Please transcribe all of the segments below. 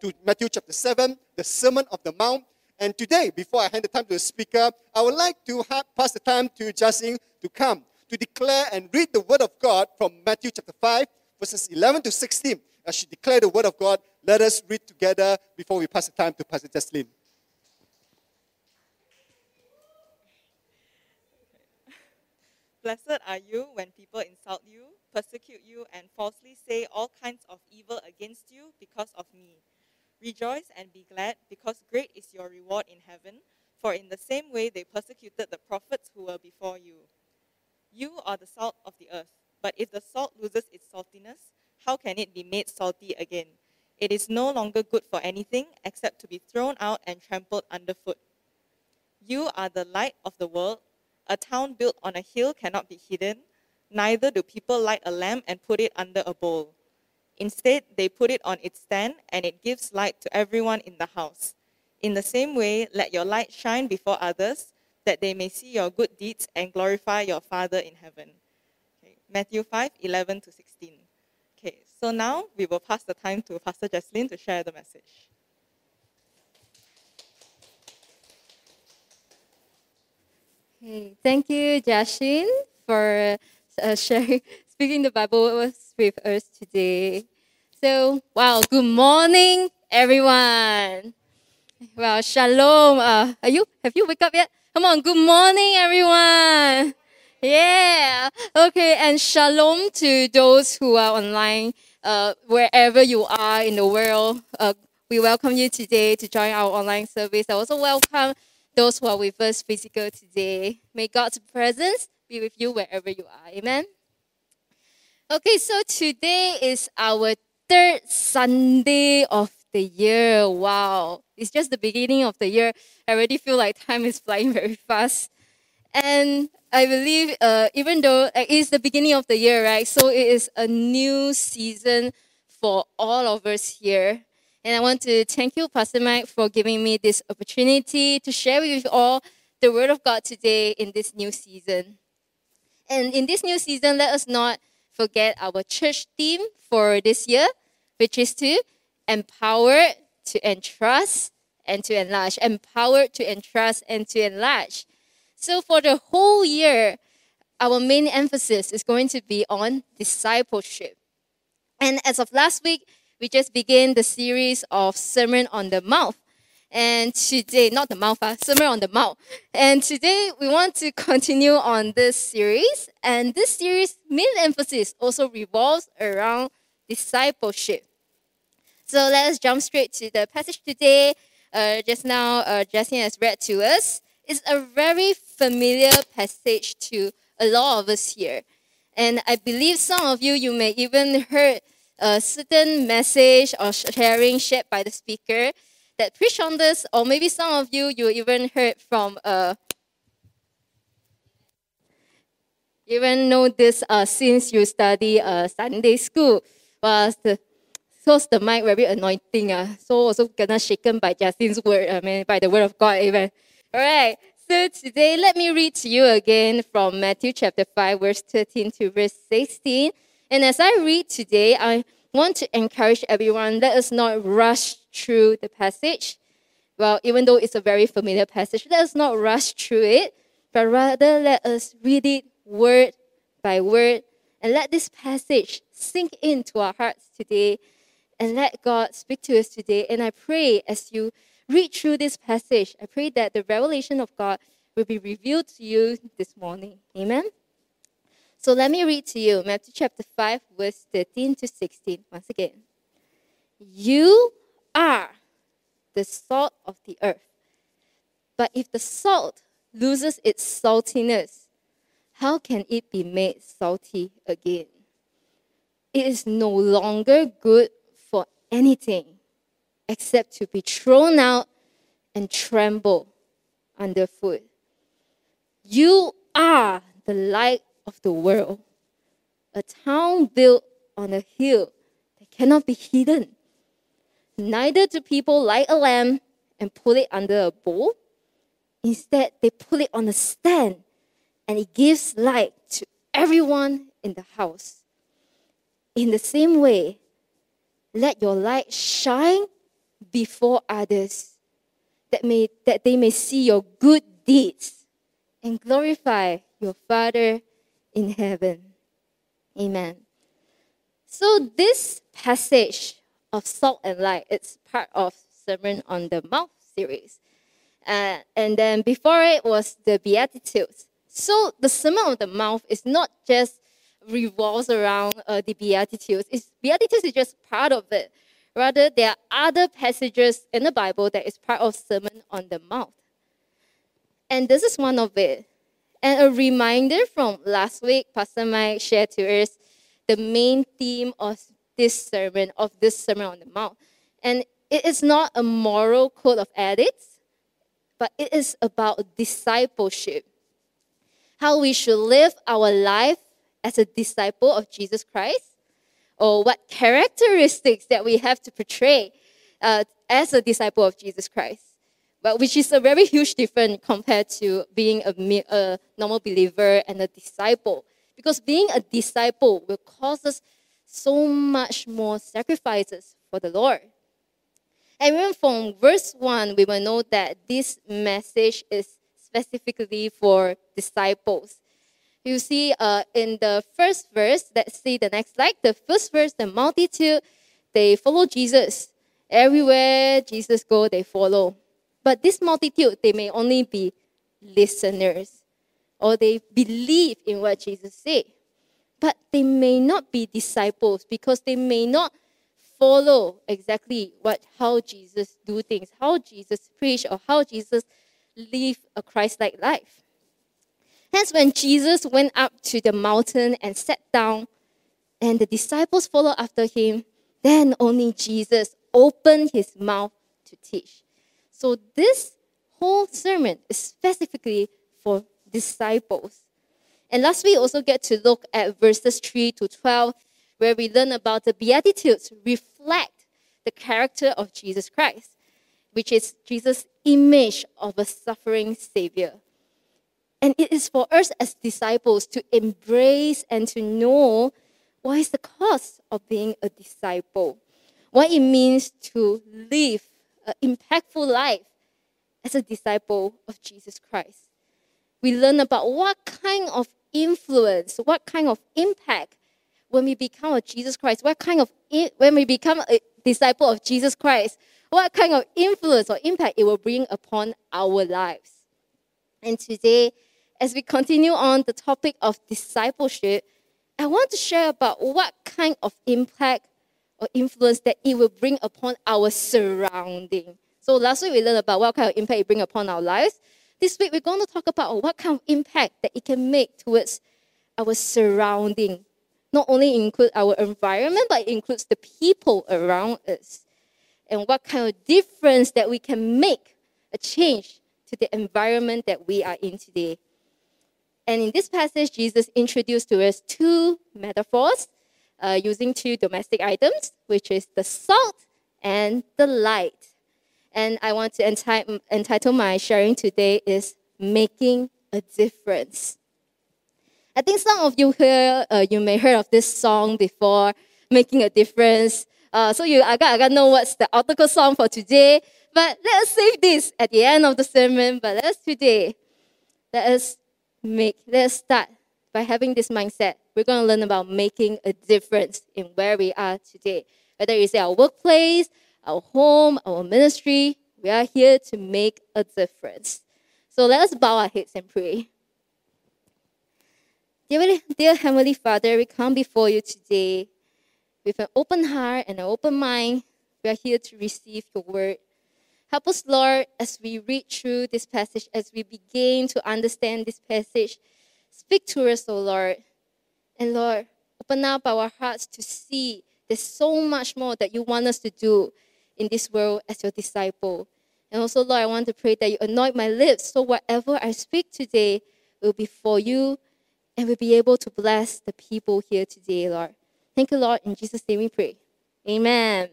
to Matthew chapter 7, the Sermon of the Mount. And today, before I hand the time to the speaker, I would like to pass the time to Justin to come to declare and read the Word of God from Matthew chapter 5, verses 11 to 16. As she declared the Word of God, let us read together before we pass the time to Pastor Jocelyn. Blessed are you when people insult you, persecute you, and falsely say all kinds of evil against you because of me. Rejoice and be glad, because great is your reward in heaven, for in the same way they persecuted the prophets who were before you. You are the salt of the earth, but if the salt loses its saltiness, how can it be made salty again? It is no longer good for anything except to be thrown out and trampled underfoot. You are the light of the world. A town built on a hill cannot be hidden, neither do people light a lamp and put it under a bowl. Instead, they put it on its stand, and it gives light to everyone in the house. In the same way, let your light shine before others, that they may see your good deeds and glorify your Father in heaven. Okay. Matthew 5 11 to 16. Okay, so now we will pass the time to Pastor Jesslyn to share the message. Hey, thank you, Justin, for uh, sharing, speaking the Bible with us today. So, wow, good morning, everyone. Well, shalom. Uh, are you? Have you wake up yet? Come on. Good morning, everyone. Yeah. Okay. And shalom to those who are online, uh, wherever you are in the world. Uh, we welcome you today to join our online service. I also welcome those who are with us physical today. May God's presence be with you wherever you are. Amen. Okay, so today is our third Sunday of the year. Wow. It's just the beginning of the year. I already feel like time is flying very fast. And I believe, uh, even though it is the beginning of the year, right? So it is a new season for all of us here. And I want to thank you, Pastor Mike, for giving me this opportunity to share with you all the Word of God today in this new season. And in this new season, let us not forget our church theme for this year, which is to empower, to entrust, and to enlarge. Empower, to entrust, and to enlarge. So for the whole year, our main emphasis is going to be on discipleship. And as of last week, we just began the series of Sermon on the Mount. And today, not the mouth, uh, Sermon on the mouth. And today, we want to continue on this series. And this series' main emphasis also revolves around discipleship. So let us jump straight to the passage today. Uh, just now, uh, Justin has read to us. It's a very familiar passage to a lot of us here. And I believe some of you, you may even heard a certain message or sharing shared by the speaker that preached on this, or maybe some of you, you even heard from, uh, even know this uh, since you study uh, Sunday school. Was the the mic very anointing. Uh, so also gonna shaken by Justin's word, I mean by the word of God even. Alright. So today let me read to you again from Matthew chapter 5, verse 13 to verse 16. And as I read today, I want to encourage everyone, let us not rush through the passage. Well, even though it's a very familiar passage, let us not rush through it, but rather let us read it word by word and let this passage sink into our hearts today and let God speak to us today. And I pray as you read through this passage, I pray that the revelation of God will be revealed to you this morning. Amen. So let me read to you Matthew chapter 5, verse 13 to 16. Once again. You are the salt of the earth. But if the salt loses its saltiness, how can it be made salty again? It is no longer good for anything except to be thrown out and tremble underfoot. You are the light of the world, a town built on a hill that cannot be hidden. Neither do people light a lamp and put it under a bowl. Instead, they put it on a stand and it gives light to everyone in the house. In the same way, let your light shine before others, that, may, that they may see your good deeds and glorify your Father in heaven. Amen. So this passage of salt and light, it's part of Sermon on the Mount series. Uh, and then before it was the Beatitudes. So the Sermon on the Mount is not just revolves around uh, the Beatitudes. It's, Beatitudes is just part of it. Rather, there are other passages in the Bible that is part of Sermon on the Mount. And this is one of it. And a reminder from last week, Pastor Mike shared to us the main theme of this sermon, of this Sermon on the Mount. And it is not a moral code of ethics, but it is about discipleship. How we should live our life as a disciple of Jesus Christ, or what characteristics that we have to portray uh, as a disciple of Jesus Christ. But which is a very huge difference compared to being a, a normal believer and a disciple. Because being a disciple will cause us so much more sacrifices for the Lord. And even from verse 1, we will know that this message is specifically for disciples. You see uh, in the first verse, let's see the next slide. The first verse, the multitude, they follow Jesus. Everywhere Jesus go, they follow. But this multitude, they may only be listeners or they believe in what Jesus said. But they may not be disciples because they may not follow exactly what how Jesus do things, how Jesus preach, or how Jesus live a Christ-like life. Hence, when Jesus went up to the mountain and sat down, and the disciples followed after him, then only Jesus opened his mouth to teach. So this whole sermon is specifically for disciples. And last we also get to look at verses 3 to 12, where we learn about the Beatitudes reflect the character of Jesus Christ, which is Jesus' image of a suffering Savior. And it is for us as disciples to embrace and to know what is the cost of being a disciple, what it means to live an impactful life as a disciple of Jesus Christ. We learn about what kind of influence, what kind of impact when we become a Jesus Christ, what kind of when we become a disciple of Jesus Christ, what kind of influence or impact it will bring upon our lives. And today, as we continue on the topic of discipleship, I want to share about what kind of impact or influence that it will bring upon our surrounding. So last week we learned about what kind of impact it bring upon our lives. This week we're going to talk about what kind of impact that it can make towards our surrounding. Not only include our environment, but it includes the people around us. And what kind of difference that we can make a change to the environment that we are in today. And in this passage, Jesus introduced to us two metaphors uh, using two domestic items, which is the salt and the light. And I want to enti- entitle my sharing today is Making a Difference. I think some of you here, uh, you may heard of this song before, Making a Difference. Uh, so you I got, I got know what's the article song for today. But let us save this at the end of the sermon. But let us today, let us make, let us start by having this mindset. We're going to learn about making a difference in where we are today. Whether it's our workplace, our home, our ministry, we are here to make a difference. So let us bow our heads and pray. Dear, dear Heavenly Father, we come before you today with an open heart and an open mind. We are here to receive your word. Help us, Lord, as we read through this passage, as we begin to understand this passage. Speak to us, O oh Lord. And Lord, open up our hearts to see there's so much more that you want us to do in this world as your disciple. And also, Lord, I want to pray that you anoint my lips so whatever I speak today will be for you and will be able to bless the people here today, Lord. Thank you, Lord. In Jesus' name we pray. Amen.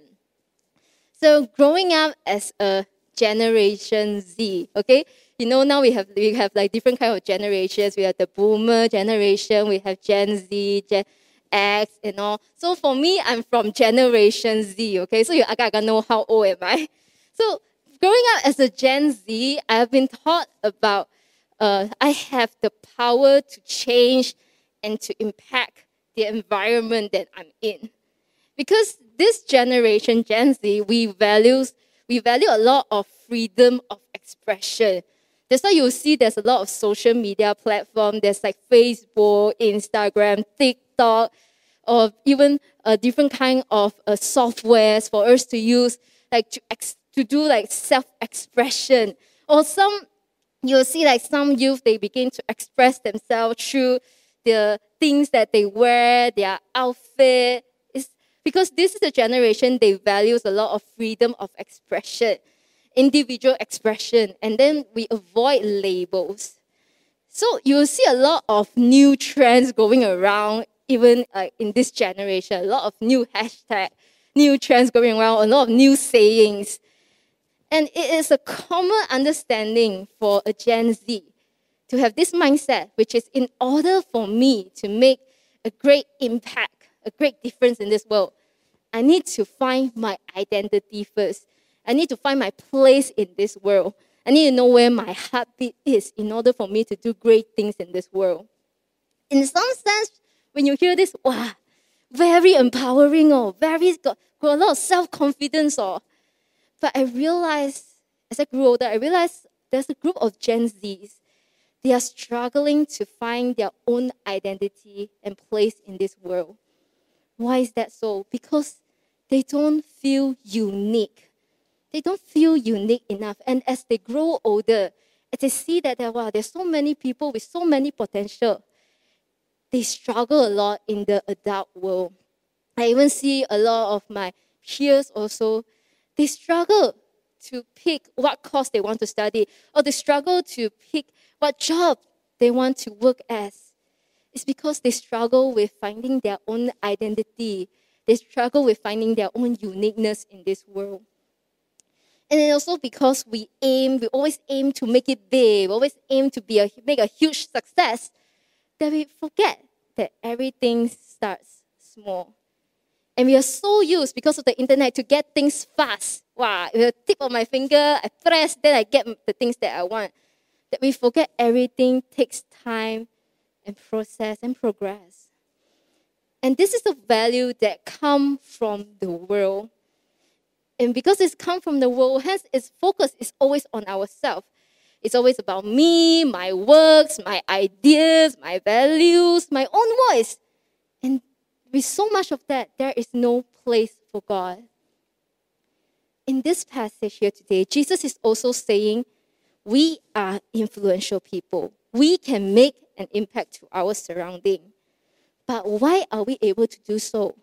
So growing up as a Generation Z, okay? You know now we have we have like different kind of generations. We have the Boomer generation, we have Gen Z, Gen, X and all. So for me, I'm from Generation Z, okay? So you I gotta know how old am I? So growing up as a Gen Z, I have been taught about uh, I have the power to change and to impact the environment that I'm in. Because this generation, Gen Z, we values we value a lot of freedom of expression. That's why you'll see there's a lot of social media platform. There's like Facebook, Instagram, TikTok, or even a different kind of uh, softwares for us to use, like to ex- to do like self-expression. Or some you'll see like some youth they begin to express themselves through the things that they wear, their outfit. It's because this is a generation they values a lot of freedom of expression, individual expression, and then we avoid labels. So you'll see a lot of new trends going around, even uh, in this generation. A lot of new hashtag, new trends going around, a lot of new sayings. And it is a common understanding for a Gen Z to have this mindset, which is in order for me to make a great impact, a great difference in this world, I need to find my identity first. I need to find my place in this world. I need to know where my heartbeat is in order for me to do great things in this world. In some sense, when you hear this, wow, very empowering or very got, got a lot of self-confidence or but I realized as I grew older, I realized there's a group of Gen Zs. They are struggling to find their own identity and place in this world. Why is that so? Because they don't feel unique. They don't feel unique enough. And as they grow older, as they see that there, wow, there's so many people with so many potential, they struggle a lot in the adult world. I even see a lot of my peers also they struggle to pick what course they want to study, or they struggle to pick what job they want to work as. It's because they struggle with finding their own identity. They struggle with finding their own uniqueness in this world. And then also because we aim, we always aim to make it big, we always aim to be a, make a huge success, that we forget that everything starts small. And we are so used because of the internet to get things fast. Wow, with a tip of my finger, I press, then I get the things that I want. That we forget everything takes time and process and progress. And this is the value that come from the world. And because it's come from the world, hence its focus is always on ourselves. It's always about me, my works, my ideas, my values, my own voice. And with so much of that, there is no place for God. In this passage here today, Jesus is also saying, we are influential people. We can make an impact to our surrounding. But why are we able to do so?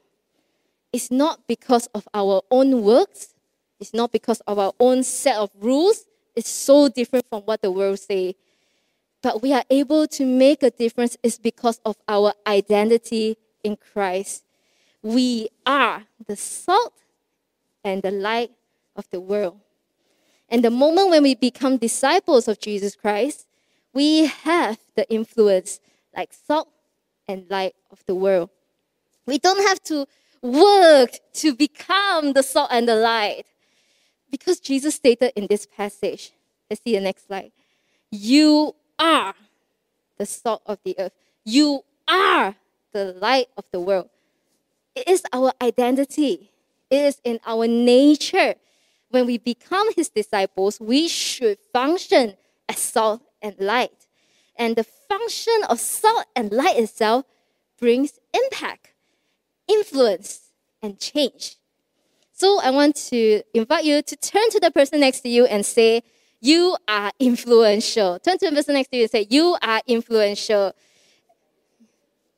It's not because of our own works. It's not because of our own set of rules. It's so different from what the world say. But we are able to make a difference is because of our identity in Christ. We are the salt and the light of the world. And the moment when we become disciples of Jesus Christ, we have the influence like salt and light of the world. We don't have to work to become the salt and the light. Because Jesus stated in this passage, let's see the next slide. You are the salt of the earth. You are the light of the world. It is our identity, it is in our nature. When we become his disciples, we should function as salt and light. And the function of salt and light itself brings impact, influence, and change. So I want to invite you to turn to the person next to you and say, You are influential. Turn to the person next to you and say, You are influential.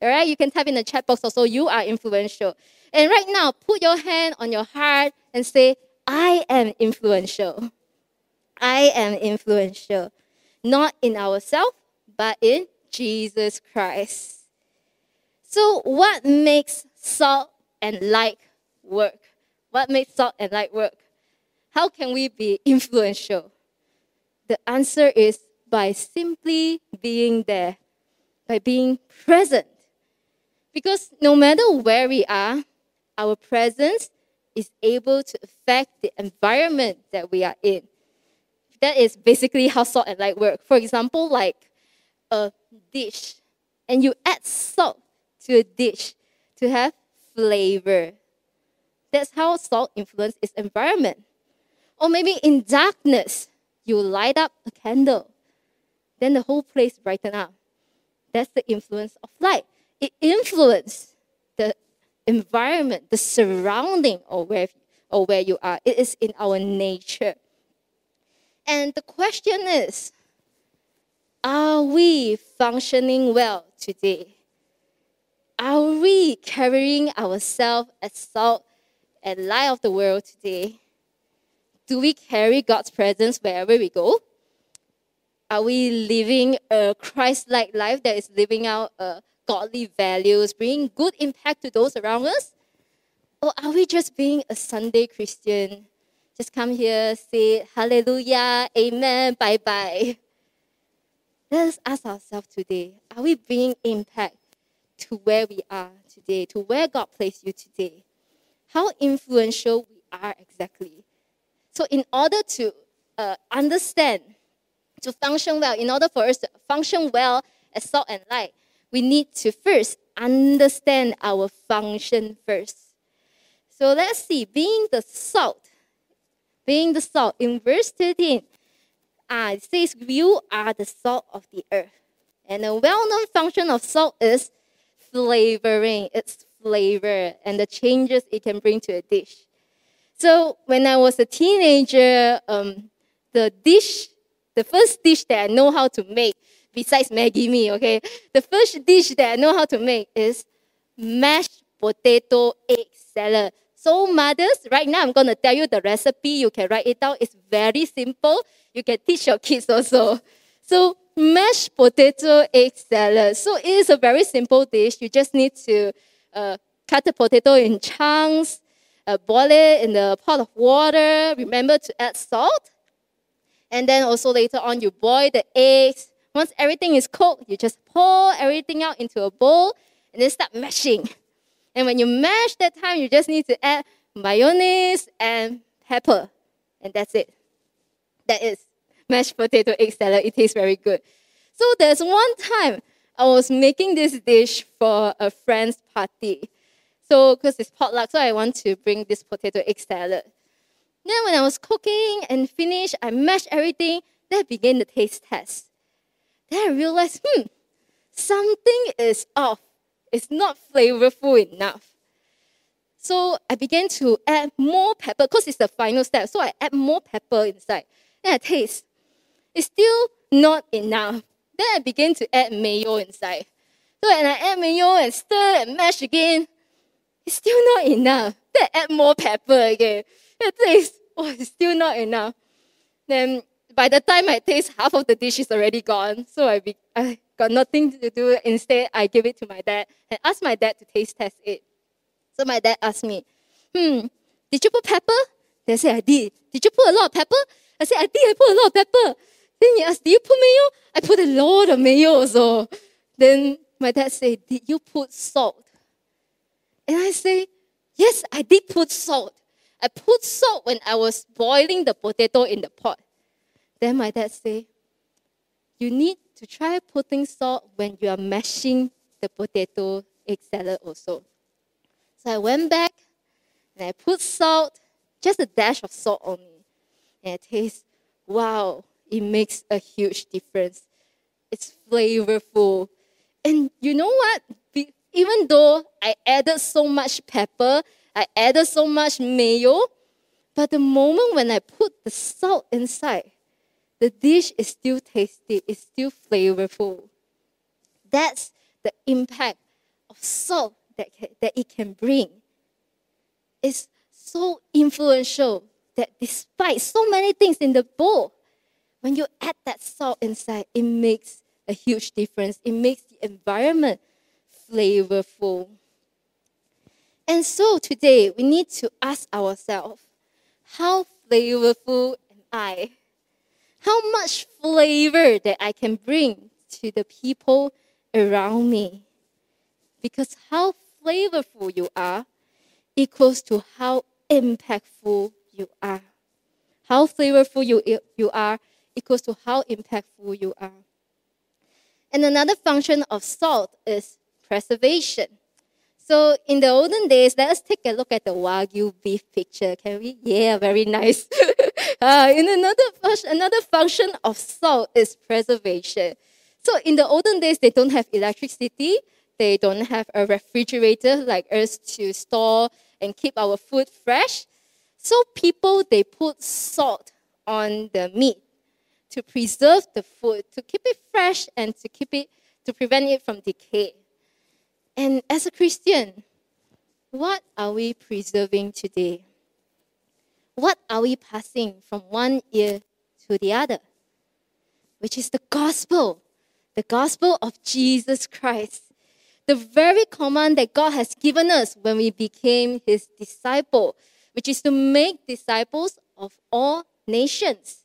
All right, you can type in the chat box also, you are influential. And right now, put your hand on your heart and say, I am influential. I am influential. Not in ourselves, but in Jesus Christ. So, what makes salt and light work? What makes salt and light work? How can we be influential? The answer is by simply being there, by being present Because no matter where we are, our presence is able to affect the environment that we are in. That is basically how salt and light work. For example, like a dish, and you add salt to a dish to have flavor. That's how salt influences its environment. Or maybe in darkness, you light up a candle, then the whole place brighten up. That's the influence of light. It influences the environment, the surrounding of where, or where you are. It is in our nature. And the question is, are we functioning well today? Are we carrying ourselves as salt and light of the world today? Do we carry God's presence wherever we go? Are we living a Christ like life that is living out uh, godly values, bringing good impact to those around us? Or are we just being a Sunday Christian? Just come here, say hallelujah, amen, bye bye. Let us ask ourselves today are we bringing impact to where we are today, to where God placed you today? How influential we are exactly. So, in order to uh, understand, to function well, in order for us to function well as salt and light, we need to first understand our function first. So, let's see, being the salt, being the salt, in verse 13, uh, it says, You are the salt of the earth. And a well known function of salt is flavoring, its flavor, and the changes it can bring to a dish. So when I was a teenager, um, the dish, the first dish that I know how to make, besides Maggi mee, okay, the first dish that I know how to make is mashed potato egg salad. So mothers, right now I'm going to tell you the recipe. You can write it down. It's very simple. You can teach your kids also. So mashed potato egg salad. So it is a very simple dish. You just need to uh, cut the potato in chunks, uh, boil it in the pot of water. Remember to add salt. And then also later on, you boil the eggs. Once everything is cooked, you just pour everything out into a bowl and then start mashing. And when you mash that time, you just need to add mayonnaise and pepper. And that's it. That is mashed potato egg salad. It tastes very good. So there's one time I was making this dish for a friend's party. So, because it's potluck, so I want to bring this potato egg salad. Then, when I was cooking and finished, I mashed everything. Then I began the taste test. Then I realized, hmm, something is off. It's not flavorful enough. So I began to add more pepper because it's the final step. So I add more pepper inside. Then I taste. It's still not enough. Then I began to add mayo inside. So when I add mayo and stir and mash again, it's still not enough. Then I add more pepper again. It tastes, oh, it's still not enough. Then by the time I taste, half of the dish is already gone. So I, be, I got nothing to do. Instead, I give it to my dad and ask my dad to taste test it. So my dad asked me, hmm, did you put pepper? They said, I did. Did you put a lot of pepper? I said, I did. I put a lot of pepper. Then he asked, did you put mayo? I put a lot of mayo also. Then my dad said, did you put salt? And I say, yes, I did put salt. I put salt when I was boiling the potato in the pot. Then my dad say, you need to try putting salt when you are mashing the potato egg salad also. So I went back and I put salt, just a dash of salt only. And it tastes, wow, it makes a huge difference. It's flavorful. And you know what? Even though I added so much pepper, I added so much mayo, but the moment when I put the salt inside, the dish is still tasty, it's still flavorful. That's the impact of salt that, that it can bring. It's so influential that despite so many things in the bowl, when you add that salt inside, it makes a huge difference. It makes the environment flavorful. And so today we need to ask ourselves how flavorful am I? How much flavor that I can bring to the people around me? Because how flavorful you are equals to how impactful you are. How flavorful you, you are equals to how impactful you are. And another function of salt is preservation. So in the olden days, let us take a look at the Wagyu beef picture. Can we? Yeah, very nice. uh, in another, another function of salt is preservation. So in the olden days, they don't have electricity. They don't have a refrigerator like us to store and keep our food fresh. So people, they put salt on the meat to preserve the food, to keep it fresh and to keep it, to prevent it from decay. And as a Christian, what are we preserving today? What are we passing from one ear to the other? Which is the gospel, the gospel of Jesus Christ. The very command that God has given us when we became his disciple, which is to make disciples of all nations.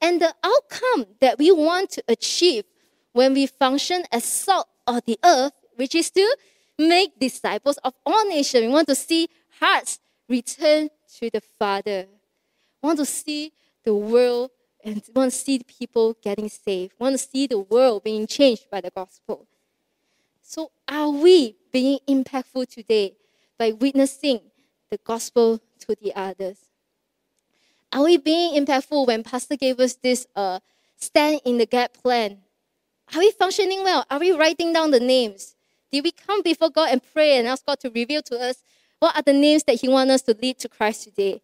And the outcome that we want to achieve when we function as salt of the earth which is to make disciples of all nations. We want to see hearts return to the Father. We want to see the world and want to see people getting saved. We want to see the world being changed by the gospel. So, are we being impactful today by witnessing the gospel to the others? Are we being impactful when Pastor gave us this uh, stand in the gap plan? Are we functioning well? Are we writing down the names? Did we come before God and pray and ask God to reveal to us what are the names that He wants us to lead to Christ today?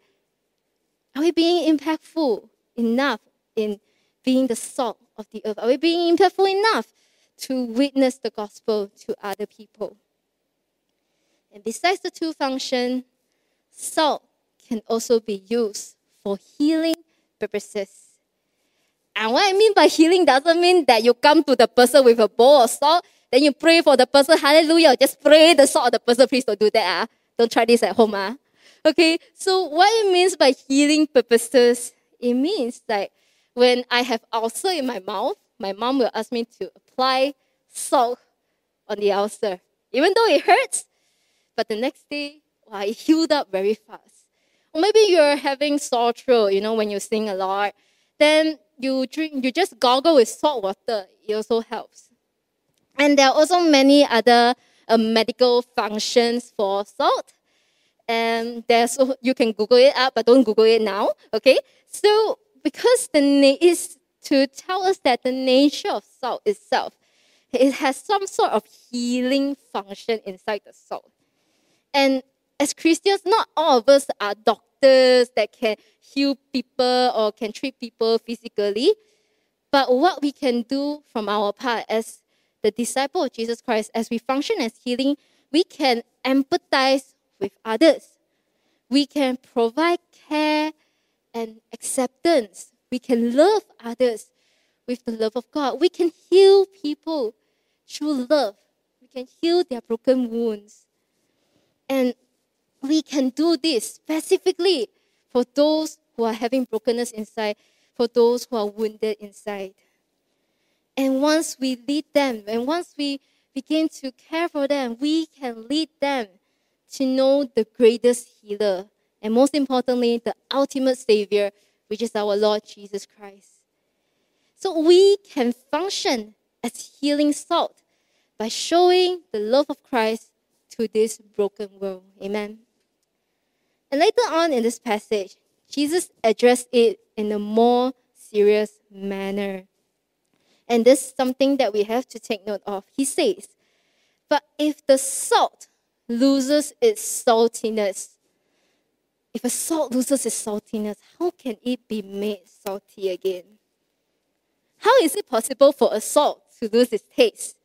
Are we being impactful enough in being the salt of the earth? Are we being impactful enough to witness the gospel to other people? And besides the two functions, salt can also be used for healing purposes. And what I mean by healing doesn't mean that you come to the person with a bowl of salt then you pray for the person, hallelujah. Just pray the salt of the person. Please don't do that. Ah. Don't try this at home. Ah. Okay, so what it means by healing purposes, it means that when I have ulcer in my mouth, my mom will ask me to apply salt on the ulcer. Even though it hurts, but the next day, wow, it healed up very fast. Or maybe you're having sore throat, you know, when you sing a lot. Then you drink, you just gargle with salt water. It also helps. And there are also many other uh, medical functions for salt. And there's you can Google it up, but don't Google it now. Okay. So because the na- is to tell us that the nature of salt itself, it has some sort of healing function inside the salt. And as Christians, not all of us are doctors that can heal people or can treat people physically. But what we can do from our part as the disciple of Jesus Christ, as we function as healing, we can empathize with others. We can provide care and acceptance. We can love others with the love of God. We can heal people through love. We can heal their broken wounds. And we can do this specifically for those who are having brokenness inside, for those who are wounded inside. And once we lead them, and once we begin to care for them, we can lead them to know the greatest healer, and most importantly, the ultimate Savior, which is our Lord Jesus Christ. So we can function as healing salt by showing the love of Christ to this broken world. Amen. And later on in this passage, Jesus addressed it in a more serious manner. And this is something that we have to take note of. He says, But if the salt loses its saltiness, if a salt loses its saltiness, how can it be made salty again? How is it possible for a salt to lose its taste?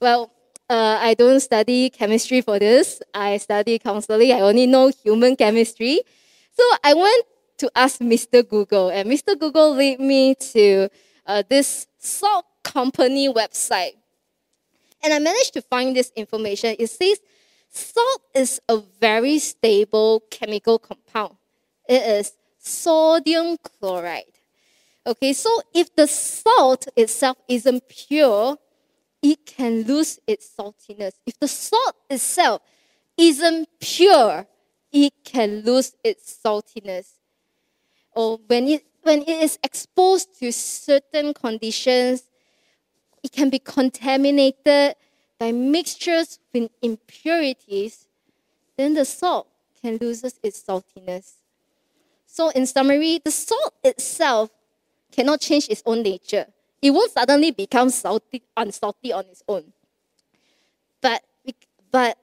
Well, uh, I don't study chemistry for this. I study counseling. I only know human chemistry. So I went to ask Mr. Google, and Mr. Google led me to uh, this salt company website. And I managed to find this information. It says salt is a very stable chemical compound. It is sodium chloride. Okay, so if the salt itself isn't pure, it can lose its saltiness. If the salt itself isn't pure, it can lose its saltiness. Or when it when it is exposed to certain conditions, it can be contaminated by mixtures with impurities, then the salt can lose its saltiness. So, in summary, the salt itself cannot change its own nature. It won't suddenly become salty, unsalty on its own. But, but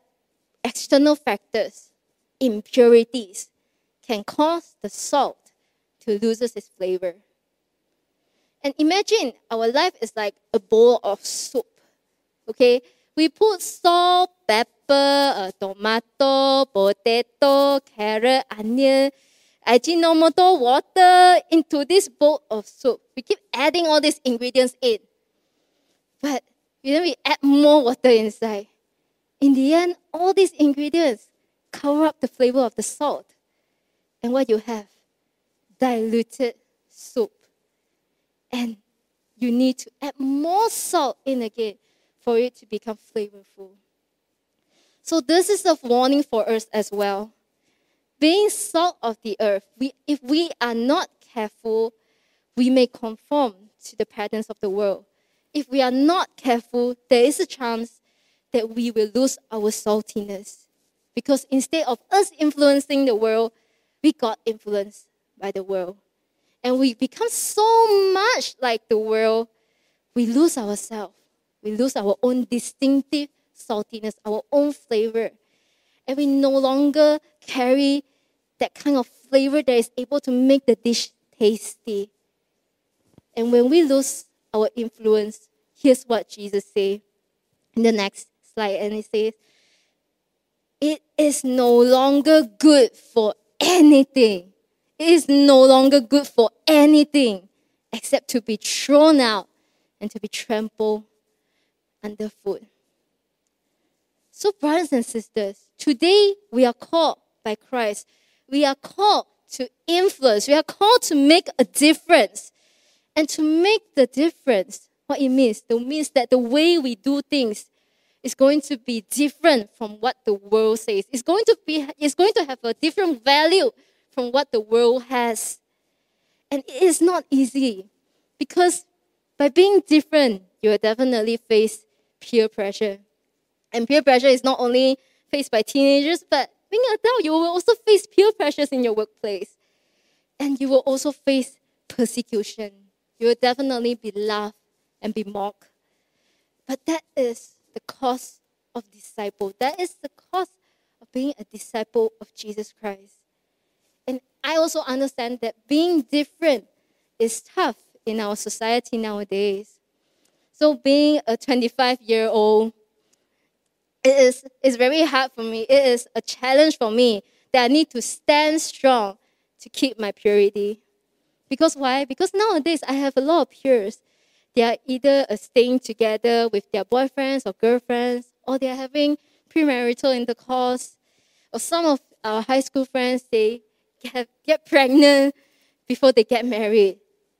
external factors, impurities, can cause the salt to lose its flavor. And imagine our life is like a bowl of soup. Okay? We put salt, pepper, uh, tomato, potato, carrot, onion, Ajinomoto, water into this bowl of soup. We keep adding all these ingredients in. But then we add more water inside. In the end, all these ingredients cover up the flavor of the salt. And what you have? Diluted soup. And you need to add more salt in again for it to become flavorful. So this is a warning for us as well being salt of the earth, we, if we are not careful, we may conform to the patterns of the world. If we are not careful, there is a chance that we will lose our saltiness. Because instead of us influencing the world, we got influenced by the world. And we become so much like the world, we lose ourselves. We lose our own distinctive saltiness, our own flavor and we no longer carry that kind of flavor that is able to make the dish tasty. And when we lose our influence, here's what Jesus says in the next slide. And he says, It is no longer good for anything. It is no longer good for anything except to be thrown out and to be trampled underfoot. So, brothers and sisters, today we are called by Christ. We are called to influence. We are called to make a difference. And to make the difference, what it means, it means that the way we do things is going to be different from what the world says. It's going to be it's going to have a different value from what the world has. And it is not easy because by being different, you will definitely face peer pressure. And peer pressure is not only faced by teenagers, but being an adult, you will also face peer pressures in your workplace. And you will also face persecution. You will definitely be laughed and be mocked. But that is the cost of disciple. That is the cost of being a disciple of Jesus Christ. And I also understand that being different is tough in our society nowadays. So being a 25 year old it is it's very hard for me. It is a challenge for me that I need to stand strong to keep my purity. Because why? Because nowadays I have a lot of peers. They are either staying together with their boyfriends or girlfriends, or they are having premarital intercourse. Or some of our high school friends, they get, get pregnant before they get married.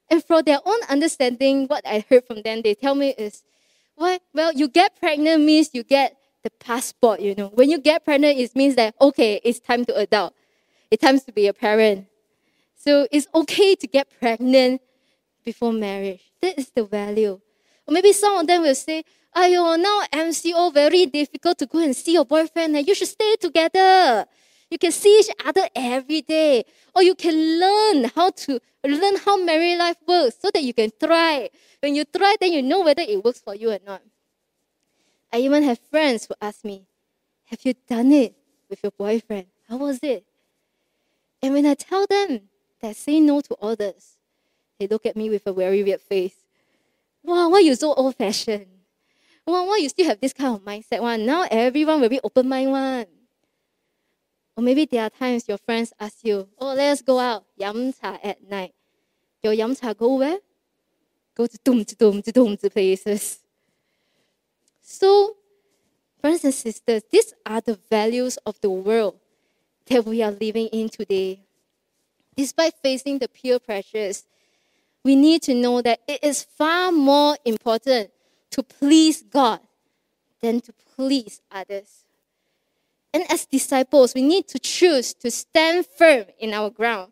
And for their own understanding, what I heard from them, they tell me is, well, well, you get pregnant means you get the passport, you know. When you get pregnant, it means that, okay, it's time to adult. It's time to be a parent. So it's okay to get pregnant before marriage. That is the value. Or maybe some of them will say, Ayo, now MCO very difficult to go and see your boyfriend. You should stay together. You can see each other every day. Or you can learn how to learn how married life works so that you can try. When you try, then you know whether it works for you or not. I even have friends who ask me, Have you done it with your boyfriend? How was it? And when I tell them that I say no to others, they look at me with a very weird face. Wow, why are you so old fashioned? Wow, why you still have this kind of mindset one? Now everyone will be open minded one. Or maybe there are times your friends ask you, oh, let's go out, yum cha at night. Your yum cha go where? Go to dum to dum to dum to places. So, brothers and sisters, these are the values of the world that we are living in today. Despite facing the peer pressures, we need to know that it is far more important to please God than to please others. And as disciples, we need to choose to stand firm in our ground,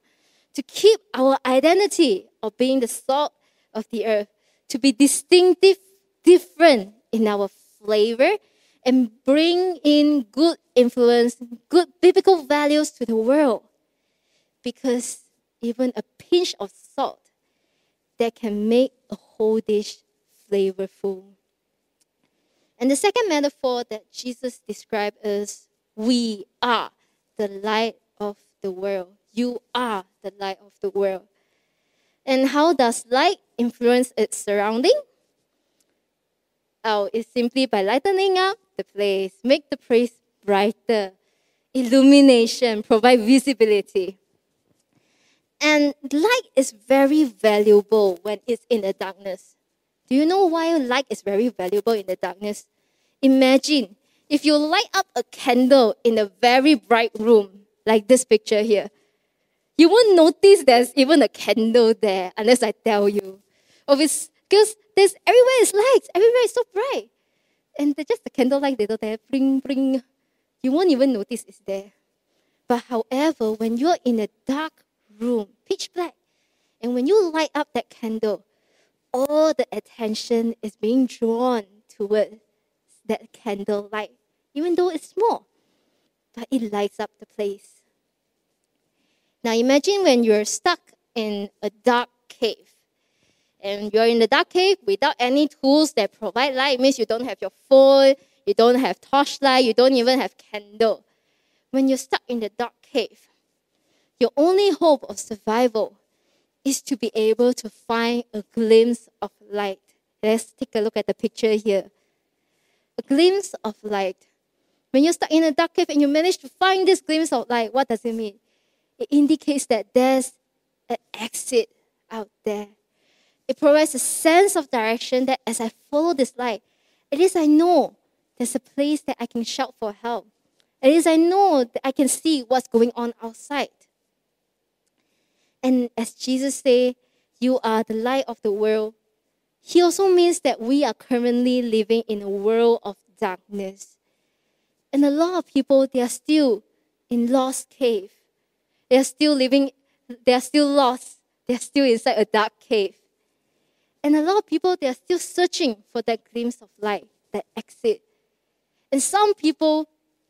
to keep our identity of being the salt of the earth, to be distinctive, different in our flavor, and bring in good influence, good biblical values to the world. Because even a pinch of salt that can make a whole dish flavorful. And the second metaphor that Jesus described is we are the light of the world. You are the light of the world. And how does light influence its surrounding? Oh, it's simply by lightening up the place, make the place brighter, illumination, provide visibility. And light is very valuable when it's in the darkness. Do you know why light is very valuable in the darkness? Imagine if you light up a candle in a very bright room, like this picture here. You won't notice there's even a candle there unless I tell you. Because there's everywhere is lights, everywhere is so bright. And just the candlelight little there, bring, bring. You won't even notice it's there. But however, when you're in a dark room, pitch black. And when you light up that candle, all the attention is being drawn toward that candle light, even though it's small, but it lights up the place. Now imagine when you're stuck in a dark cave. And you're in the dark cave without any tools that provide light. It means you don't have your phone, you don't have torchlight, you don't even have candle. When you're stuck in the dark cave, your only hope of survival is to be able to find a glimpse of light. Let's take a look at the picture here. A glimpse of light. When you're stuck in a dark cave and you manage to find this glimpse of light, what does it mean? It indicates that there's an exit out there. It provides a sense of direction that as I follow this light, at least I know there's a place that I can shout for help. At least I know that I can see what's going on outside. And as Jesus said, you are the light of the world, he also means that we are currently living in a world of darkness. And a lot of people, they are still in lost cave. They are still living, they are still lost. They are still inside a dark cave. And a lot of people, they are still searching for that glimpse of light, that exit. And some people,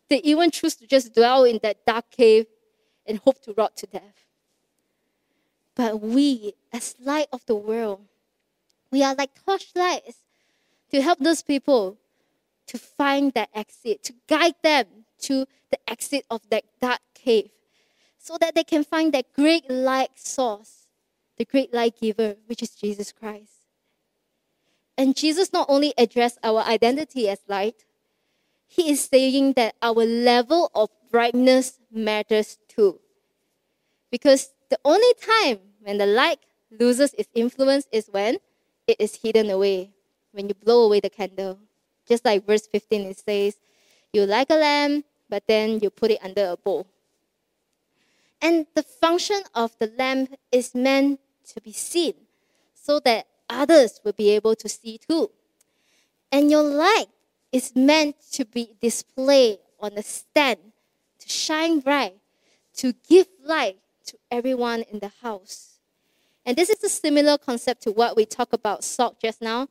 they even choose to just dwell in that dark cave and hope to rot to death. But we, as light of the world, we are like torchlights to help those people to find that exit, to guide them to the exit of that dark cave, so that they can find that great light source, the great light giver, which is Jesus Christ. And Jesus not only addressed our identity as light, he is saying that our level of brightness matters too. Because the only time when the light loses its influence is when it is hidden away, when you blow away the candle. Just like verse 15, it says, You light a lamp, but then you put it under a bowl. And the function of the lamp is meant to be seen so that others will be able to see too. And your light is meant to be displayed on a stand to shine bright, to give light to everyone in the house. And this is a similar concept to what we talked about salt just now,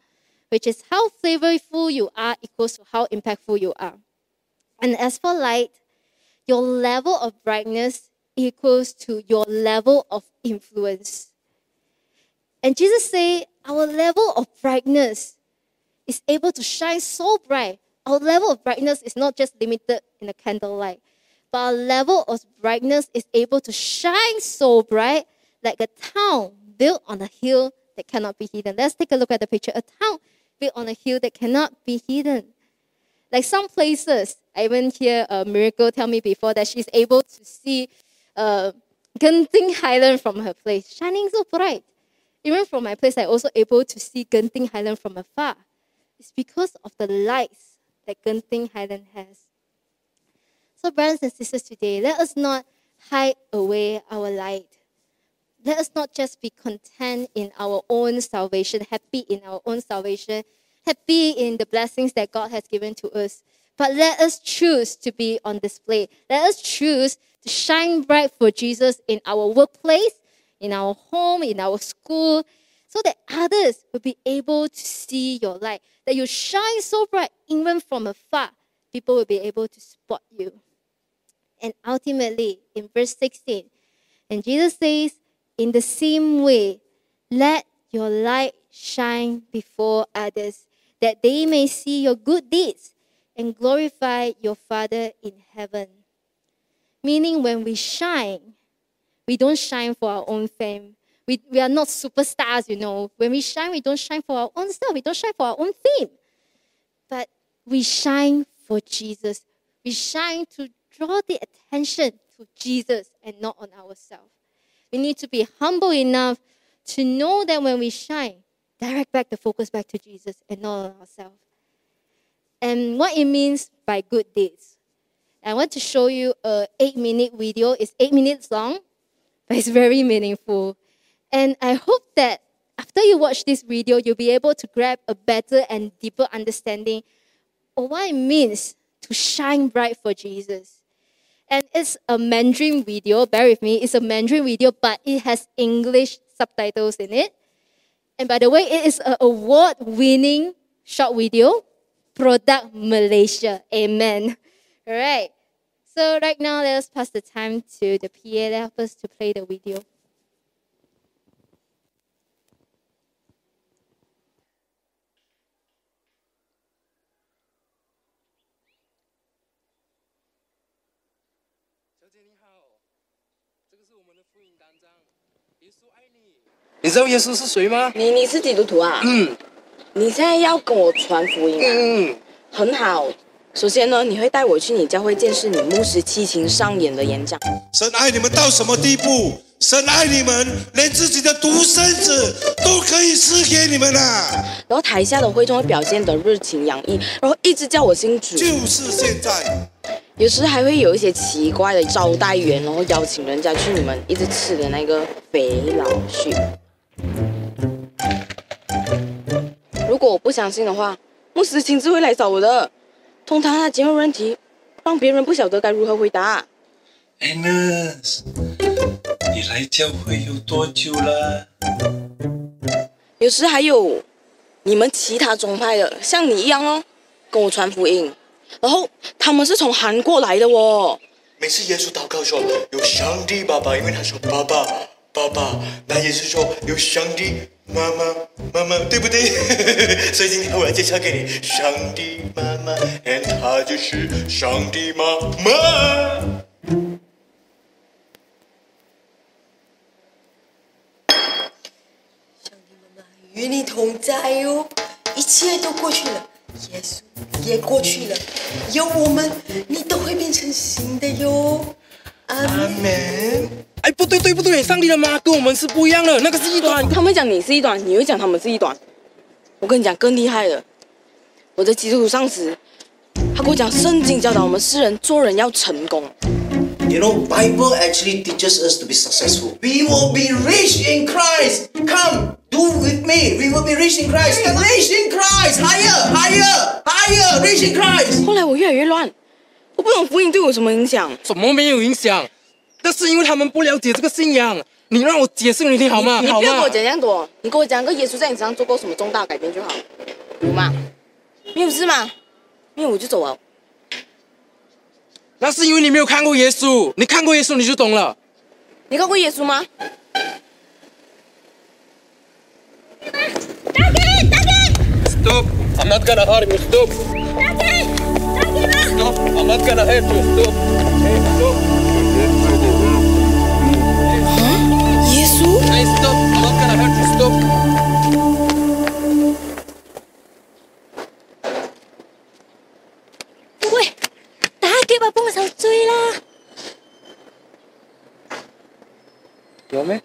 which is how flavorful you are equals to how impactful you are. And as for light, your level of brightness equals to your level of influence. And Jesus said, our level of brightness is able to shine so bright. Our level of brightness is not just limited in the candlelight, but our level of brightness is able to shine so bright like a town built on a hill that cannot be hidden. Let's take a look at the picture. A town built on a hill that cannot be hidden. Like some places, I even hear a miracle tell me before that she's able to see uh, Genting Highland from her place, shining so bright. Even from my place, I'm also able to see Genting Highland from afar. It's because of the lights that Genting Highland has. So, brothers and sisters, today, let us not hide away our light. Let us not just be content in our own salvation, happy in our own salvation, happy in the blessings that God has given to us. But let us choose to be on display. Let us choose to shine bright for Jesus in our workplace, in our home, in our school, so that others will be able to see your light. That you shine so bright, even from afar, people will be able to spot you. And ultimately, in verse 16, and Jesus says, In the same way, let your light shine before others, that they may see your good deeds and glorify your Father in heaven. Meaning, when we shine, we don't shine for our own fame. We, we are not superstars, you know. When we shine, we don't shine for our own stuff. We don't shine for our own fame. But we shine for Jesus. We shine to draw the attention to Jesus and not on ourselves. We need to be humble enough to know that when we shine, direct back the focus back to Jesus and not on ourselves. And what it means by good deeds. I want to show you a eight minute video. It's eight minutes long, but it's very meaningful. And I hope that after you watch this video, you'll be able to grab a better and deeper understanding of what it means to shine bright for Jesus. And it's a Mandarin video, bear with me, it's a Mandarin video, but it has English subtitles in it. And by the way, it is an award winning short video, Product Malaysia. Amen. All right. So, right now, let us pass the time to the PA. Let us to play the video. 小姐你好，这个是我们的福音单张。耶稣爱你。你知道耶稣是谁吗？你你是基督徒啊？嗯你现在要跟我传福音啊？嗯，很好。首先呢，你会带我去你教会见识你牧师七情上演的演讲。神爱你们到什么地步？神爱你们，连自己的独生子都可以赐给你们啊！然后台下的会众会表现得热情洋溢，然后一直叫我信主。就是现在，有时还会有一些奇怪的招待员，然后邀请人家去你们一直吃的那个肥佬血。如果我不相信的话，牧师亲自会来找我的。通常他结婚问题，让别人不晓得该如何回答。Agnes，你来教会有多久了？有时还有你们其他宗派的，像你一样哦，跟我传福音，然后他们是从韩国来的哦。每次耶稣祷告说有上帝爸爸，因为他说爸爸爸爸，那也是说有上帝妈妈妈妈，对不对？所以今天我要介绍给你上帝妈妈，and 他就是上帝妈妈。上帝妈妈与你同在哟，一切都过去了，耶稣也过去了，有我们，你都会变成新的哟。阿门。哎，不对，对不对？上帝的妈跟我们是不一样的，那个是异端。他们讲你是一端，你会讲他们是一端。我跟你讲更厉害的，我的基督徒上司，他跟我讲圣经教导我们世人做人要成功。You know, Bible actually teaches us to be successful. We will be rich in Christ. Come, do with me. We will be rich in Christ. Rich in Christ. Higher, higher, higher. Rich in Christ. 后来我越来越乱，我不懂福音对我有什么影响。怎么没有影响？那是因为他们不了解这个信仰。你让我解释给你听好吗？好吗你不要跟我？讲这样多，你跟我讲个耶稣在你身上做过什么重大改变就好。有吗？没有事吗？没有我就走了。那是因为你没有看过耶稣，你看过耶稣你就懂了。你看过耶稣吗？Stop! I'm not gonna harm you. Stop! stop. I'm not gonna hurt you. Stop. Hey, stop. Huh? Yesu? Hey, stop. I'm not gonna hurt you. Stop. Yo me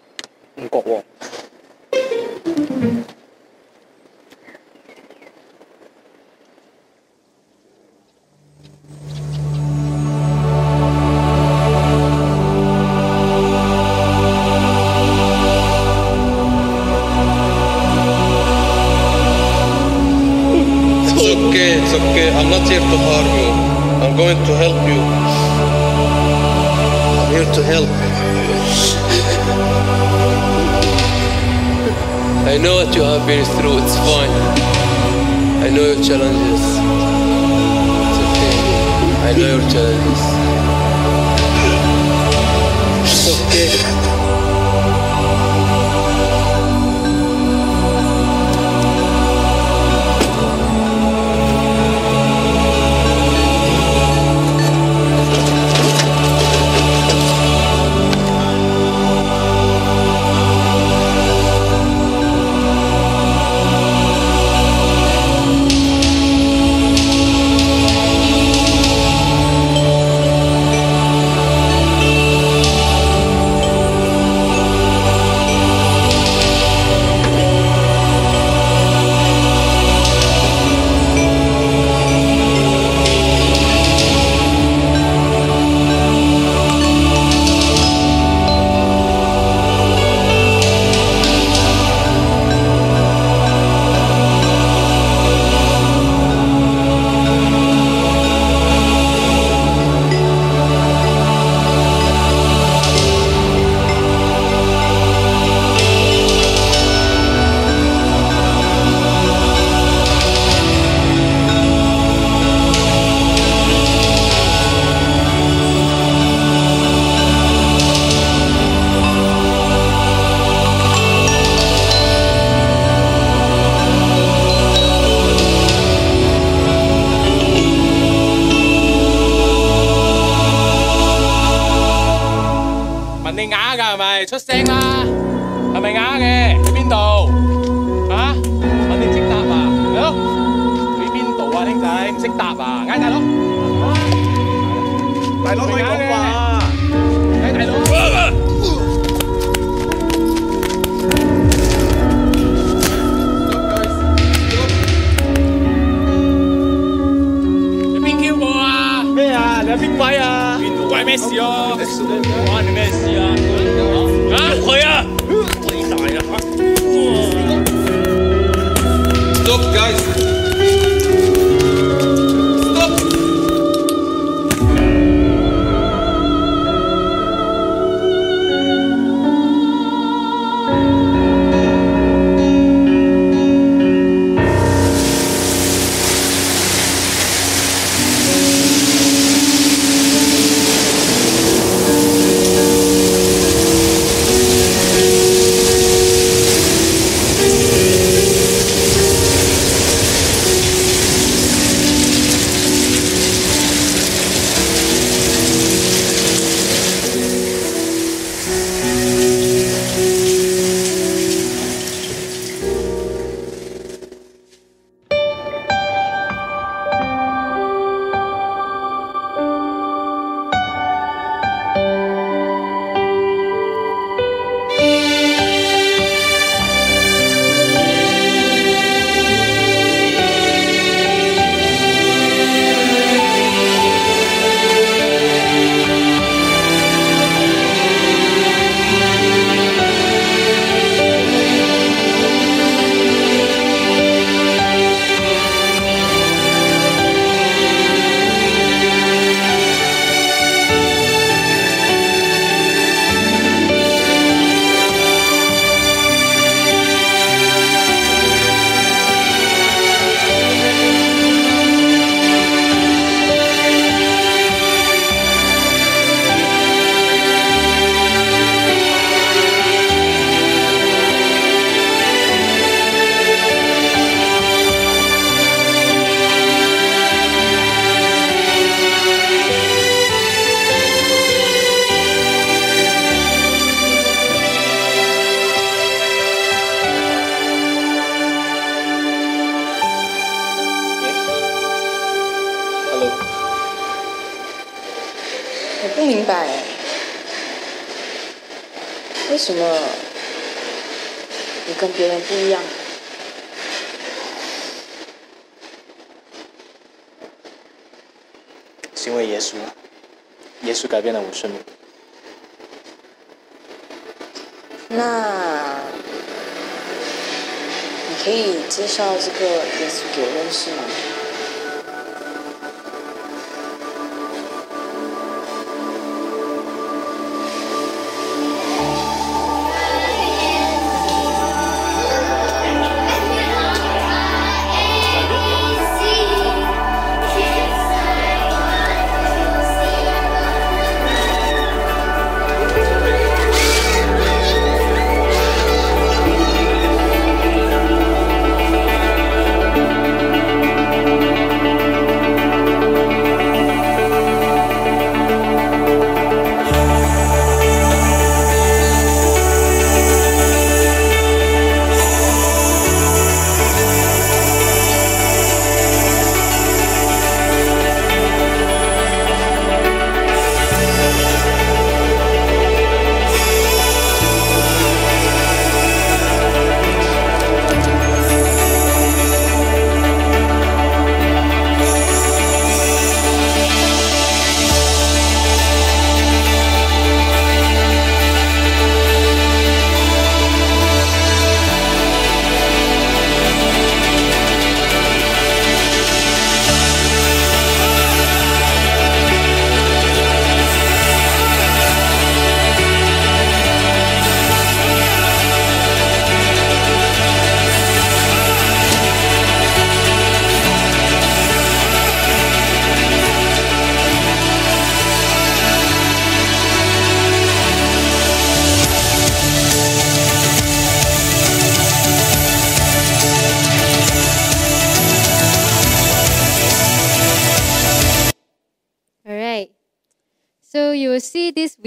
Stop,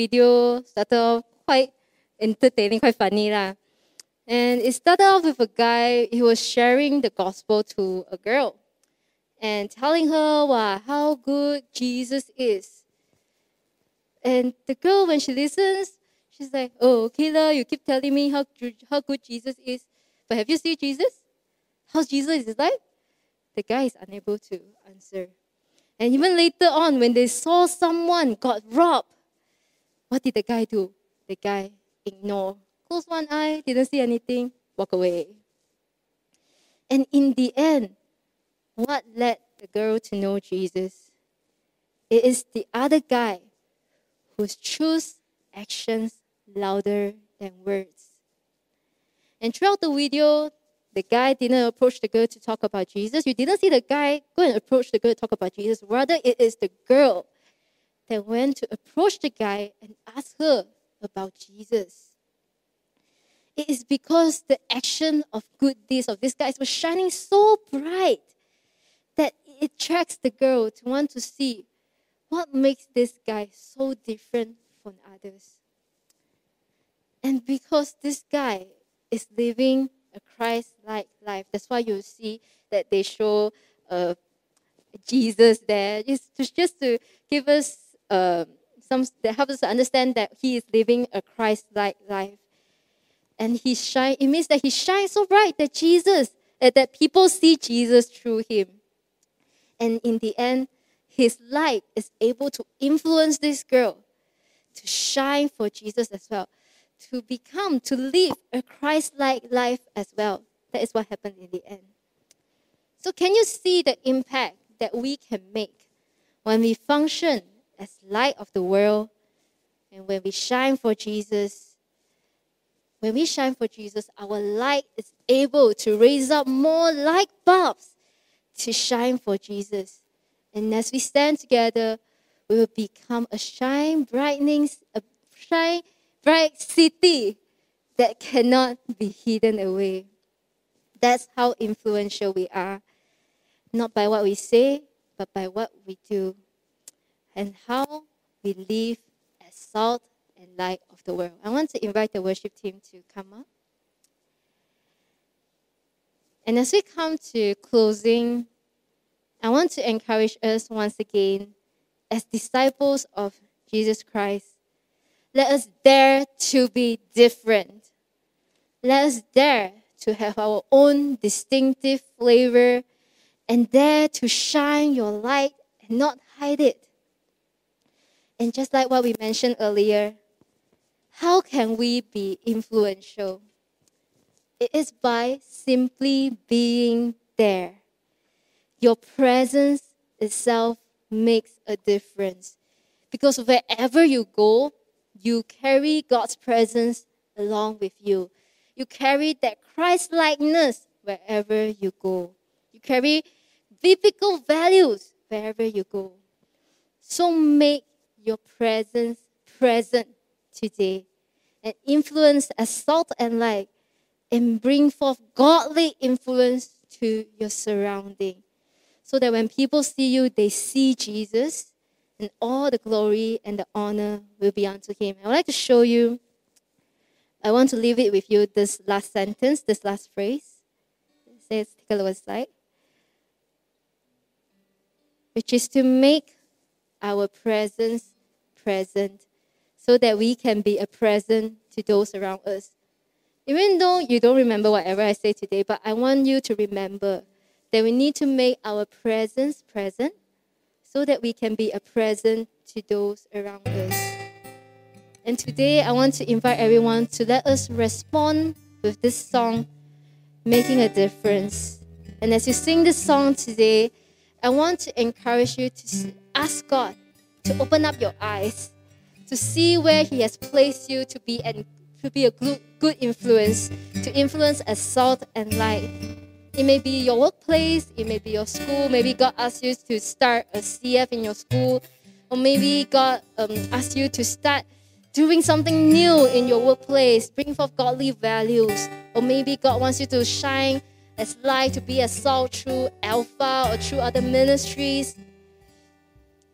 video started off quite entertaining, quite funny lah. And it started off with a guy, he was sharing the gospel to a girl and telling her wow, how good Jesus is. And the girl, when she listens, she's like, Oh, Kayla, you keep telling me how, how good Jesus is. But have you seen Jesus? How's Jesus is like? The guy is unable to answer. And even later on, when they saw someone got robbed, what did the guy do? The guy ignored, closed one eye, didn't see anything, walk away. And in the end, what led the girl to know Jesus? It is the other guy whose choose actions louder than words. And throughout the video, the guy didn't approach the girl to talk about Jesus. You didn't see the guy go and approach the girl to talk about Jesus. Rather, it is the girl that went to approach the guy and ask her about Jesus. It is because the action of good deeds of these guys was shining so bright that it attracts the girl to want to see what makes this guy so different from others. And because this guy is living a Christ-like life, that's why you see that they show uh, Jesus there, just to, just to give us uh, some that helps us to understand that he is living a Christ-like life. And he shine. It means that he shines so bright that Jesus, that people see Jesus through him. And in the end, his light is able to influence this girl to shine for Jesus as well, to become, to live a Christ like life as well. That is what happened in the end. So, can you see the impact that we can make when we function as light of the world and when we shine for Jesus? When we shine for Jesus, our light is able to raise up more light bulbs to shine for Jesus. And as we stand together, we will become a shine, brightening, a shine, bright city that cannot be hidden away. That's how influential we are. Not by what we say, but by what we do. And how we live as salt and light of the world. I want to invite the worship team to come up. And as we come to closing, I want to encourage us once again as disciples of Jesus Christ. Let us dare to be different. Let us dare to have our own distinctive flavor and dare to shine your light and not hide it. And just like what we mentioned earlier, how can we be influential? It is by simply being there. Your presence itself makes a difference. Because wherever you go, you carry God's presence along with you. You carry that Christ likeness wherever you go. You carry biblical values wherever you go. So make your presence present today and influence as salt and light and bring forth godly influence to your surrounding so that when people see you, they see Jesus and all the glory and the honor will be unto him. I would like to show you, I want to leave it with you this last sentence, this last phrase. It says, take a look slide. Which is to make our presence present so that we can be a present to those around us. Even though you don't remember whatever I say today, but I want you to remember that we need to make our presence present so that we can be a present to those around us. And today I want to invite everyone to let us respond with this song, Making a Difference. And as you sing this song today, I want to encourage you to ask God to open up your eyes to see where He has placed you to be and to be a good, influence, to influence as salt and light. It may be your workplace, it may be your school, maybe God asked you to start a CF in your school, or maybe God um, asked you to start doing something new in your workplace, bring forth godly values, or maybe God wants you to shine as light, to be a salt through Alpha or through other ministries.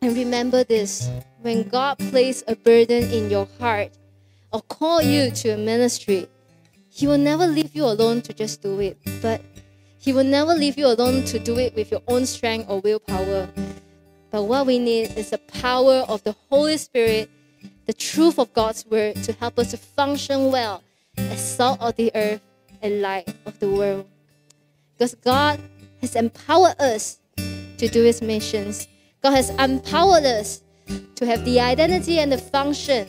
And remember this when God placed a burden in your heart or call you to a ministry, He will never leave you alone to just do it. But He will never leave you alone to do it with your own strength or willpower. But what we need is the power of the Holy Spirit, the truth of God's word to help us to function well as salt of the earth and light of the world. Because God has empowered us to do His missions. God has empowered us to have the identity and the function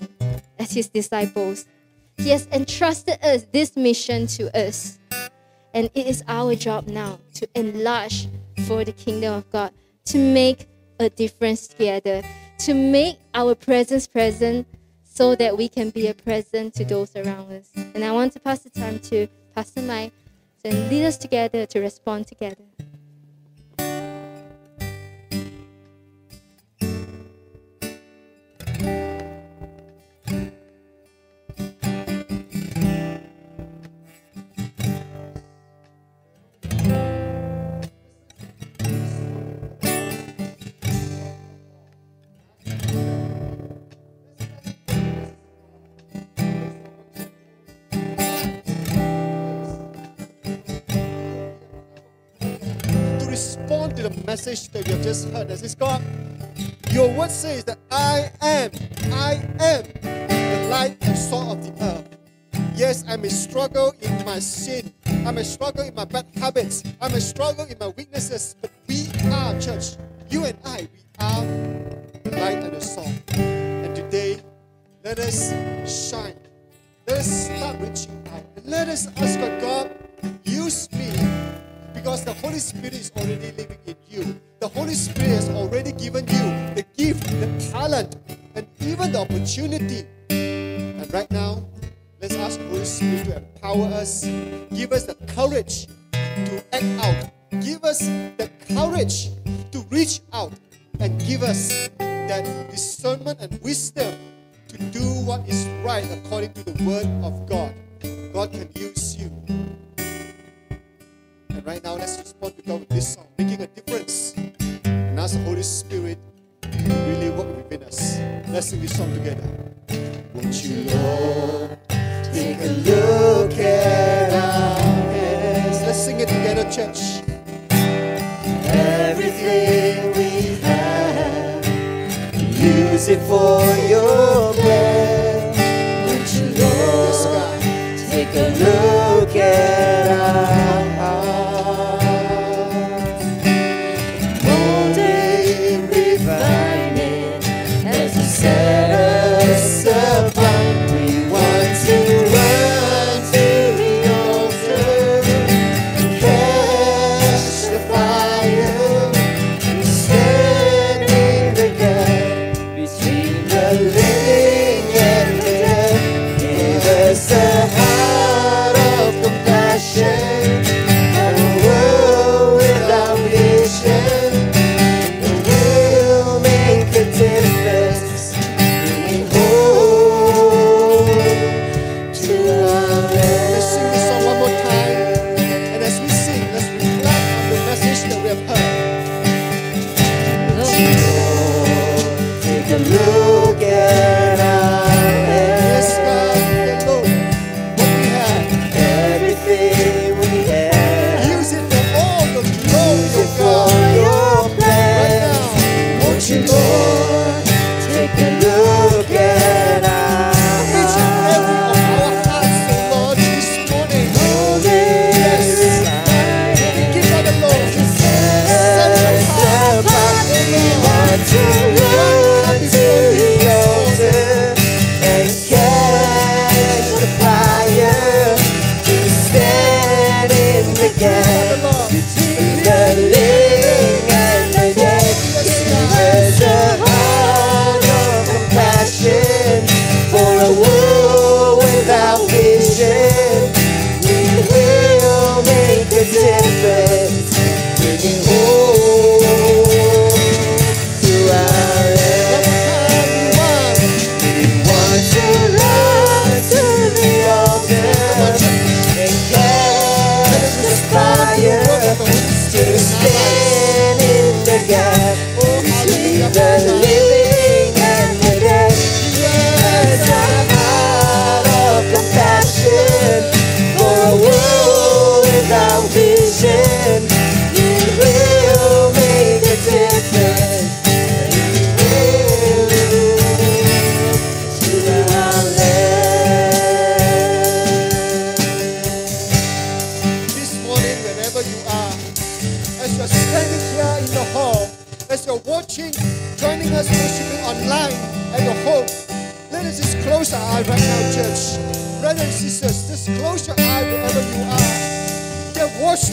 as His disciples. He has entrusted us this mission to us. And it is our job now to enlarge for the kingdom of God, to make a difference together, to make our presence present so that we can be a present to those around us. And I want to pass the time to Pastor Mike to lead us together to respond together. Message that you have just heard. As it's God, your word says that I am, I am the light and salt of the earth. Yes, I may struggle in my sin. I may struggle in my bad habits. I may struggle in my weaknesses. But we are, church, you and I, we are the light and the salt. And today, let us shine. Let us start reaching out. Let us ask God, use me because the Holy Spirit is already living in you. The Holy Spirit has already given you the gift, the talent, and even the opportunity. And right now, let's ask the Holy Spirit to empower us, give us the courage to act out, give us the courage to reach out, and give us that discernment and wisdom to do what is right according to the Word of God. God can use you. And right now, let's respond to God with this song, making a difference. And ask the Holy Spirit to really work within us. Let's sing this song together. Won't you, Lord, take a look at our hands? Let's sing it together, church. Everything we have, use it for your plan. Won't you, Lord, take a look at our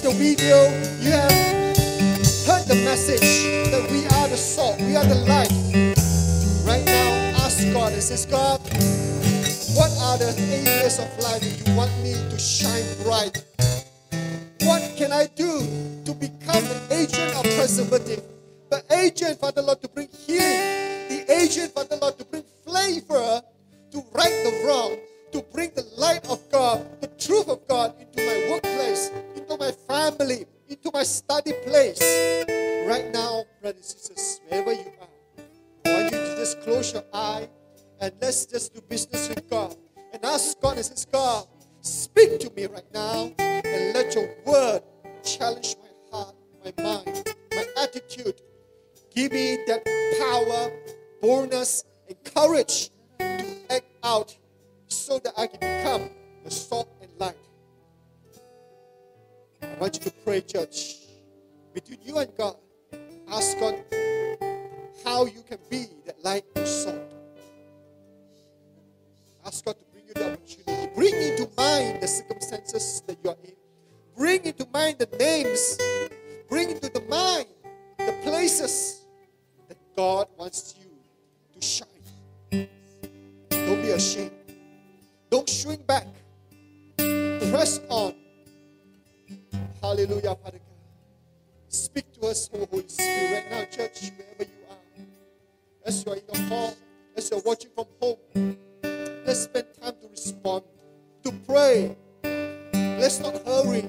the video, you have heard the message that we are the salt, we are the light. Right now, ask God and says, God, what are the areas of life that you want challenge my heart, my mind, my attitude. Give me that power, boldness, and courage to act out so that I can become the salt and light. I want you to pray, church, between you and God. Ask God how you can be that light and salt. Ask God to bring you the opportunity. Bring into mind the circumstances that you are in. Bring into mind the names. Bring into the mind the places that God wants you to shine. Don't be ashamed. Don't shrink back. Press on. Hallelujah, Father God. Speak to us, oh Holy Spirit, right now, church, wherever you are. As you are in the hall, as you're watching from home, let's spend time to respond, to pray. Let's not hurry.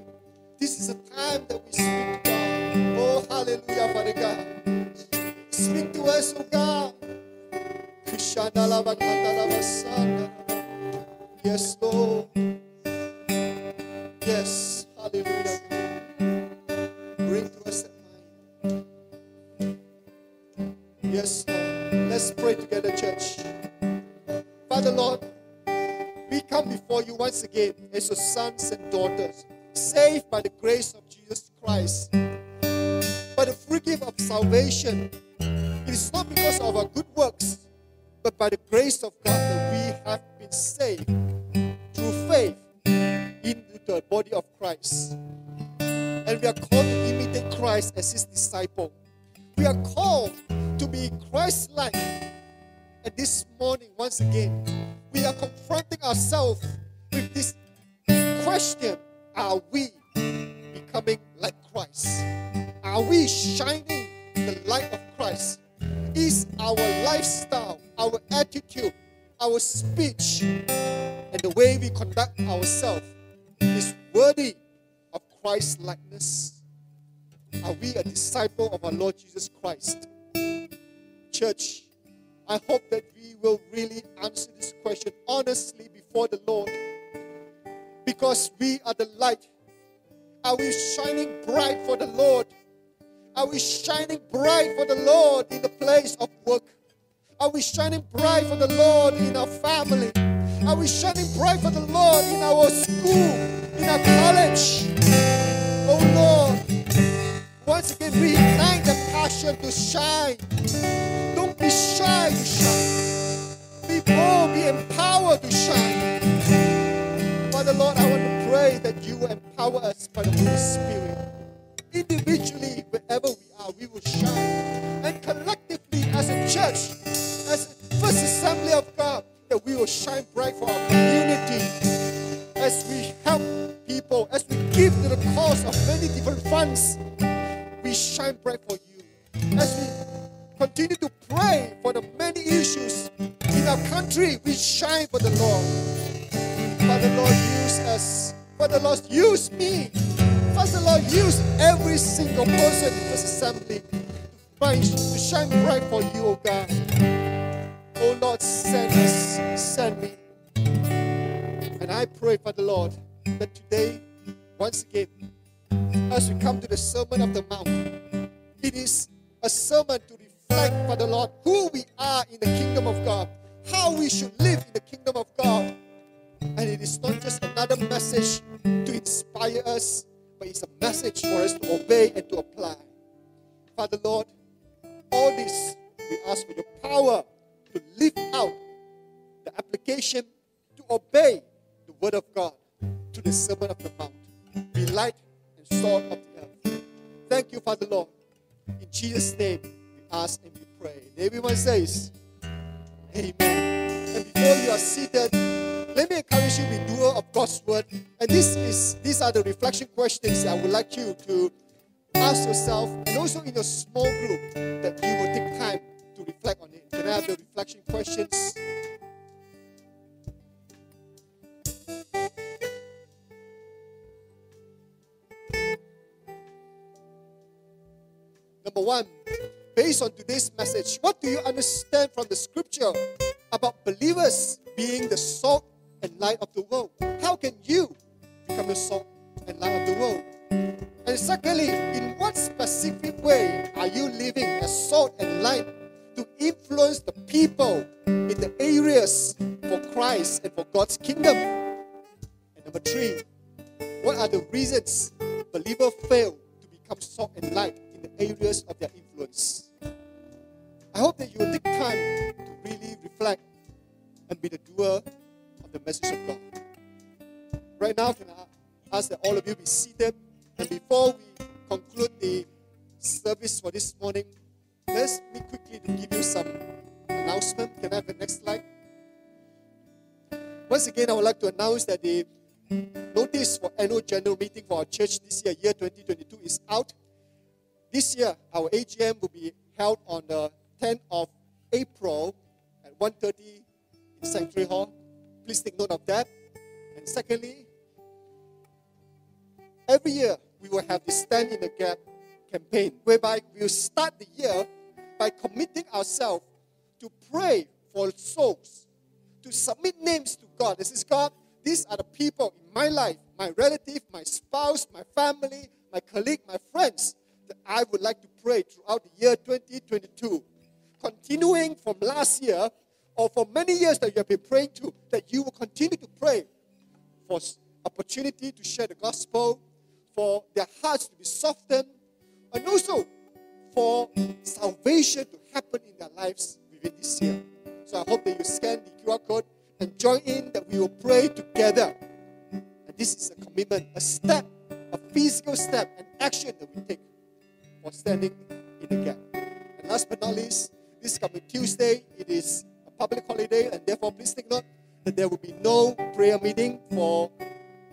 This is a time that we speak to God. Oh, hallelujah, Father God. Speak to us, oh God. Yes, Lord. Yes, hallelujah. Bring to us that mind. Yes. Let's pray together, church. Father, Lord, we come before you once again as your sons and daughters, saved by the grace of Jesus Christ. By the free gift of salvation, it is not because of our good works, but by the grace of God that we have been saved through faith into the body of Christ. And we are called to imitate Christ as his disciple. We are called to be Christ like. And this morning, once again, we are confronting ourselves with this question Are we becoming like Christ? Are we shining the light of Christ? Is our lifestyle, our attitude, our speech, and the way we conduct ourselves is worthy of Christ's likeness? Are we a disciple of our Lord Jesus Christ? Church, I hope that we will really answer this question honestly before the Lord. Because we are the light. Are we shining bright for the Lord? Are we shining bright for the Lord in the place of work? Are we shining bright for the Lord in our family? Are we shining bright for the Lord in our school, in our college? Oh Lord, once again reignite the passion to shine. Don't be shy to shine. Be bold, be empowered to shine. Father Lord, I want to pray that you will empower us by the Holy Spirit. Individually, wherever we are, we will shine. And collectively, as a church, as a first assembly of God, that we will shine bright for our community. As we help people, as we give to the cause of many different funds, we shine bright for you. As we continue to pray for the many issues in our country, we shine for the Lord. Father Lord, use us. Father Lord, use me. Father Lord, use every single person in this assembly to shine- to shine bright for you, oh God. Oh Lord, send us, send me. And I pray, Father Lord, that today, once again, as we come to the Sermon of the Mount, it is a sermon to reflect, Father Lord, who we are in the kingdom of God, how we should live in the kingdom of God. And it is not just another message to inspire us, but it's a message for us to obey and to apply. Father Lord, all this we ask for your power to live out the application to obey the word of God to the Sermon of the Mount. Be light and salt of the earth. Thank you, Father Lord. In Jesus' name, we ask and we pray. And everyone says, Amen. And before you are seated, let me encourage you to be doer of God's word. And this is these are the reflection questions I would like you to ask yourself, and also in your small group, that you will take time to reflect on it. Can I have the reflection questions? Number one, based on today's message, what do you understand from the scripture about believers being the salt and light of the world? How can you become the salt and light of the world? And secondly, in what specific way are you living as salt and light to influence the people in the areas for Christ and for God's kingdom? And number three, what are the reasons believers fail to become salt and light in the areas of their influence? I hope that you will take time to really reflect and be the doer of the message of God. Right now, can I ask that all of you be seated? And before we conclude the service for this morning, let's me quickly to give you some announcement. Can I have the next slide? Once again, I would like to announce that the notice for annual general meeting for our church this year, year 2022, is out. This year, our AGM will be held on the 10th of April at 1.30 in Sanctuary Hall. Please take note of that. And secondly, every year we will have the Stand in the Gap campaign, whereby we will start the year by committing ourselves to pray for souls, to submit names to God. This is God, these are the people in my life, my relative, my spouse, my family, my colleague, my friends, that I would like to pray throughout the year 2022. Continuing from last year, or for many years that you have been praying to, that you will continue to pray for opportunity to share the gospel, for their hearts to be softened, and also for salvation to happen in their lives within this year. So I hope that you scan the QR code and join in that we will pray together. And this is a commitment, a step, a physical step, an action that we take for standing in the gap. And last but not least, this coming Tuesday, it is public holiday, and therefore please take note that there will be no prayer meeting for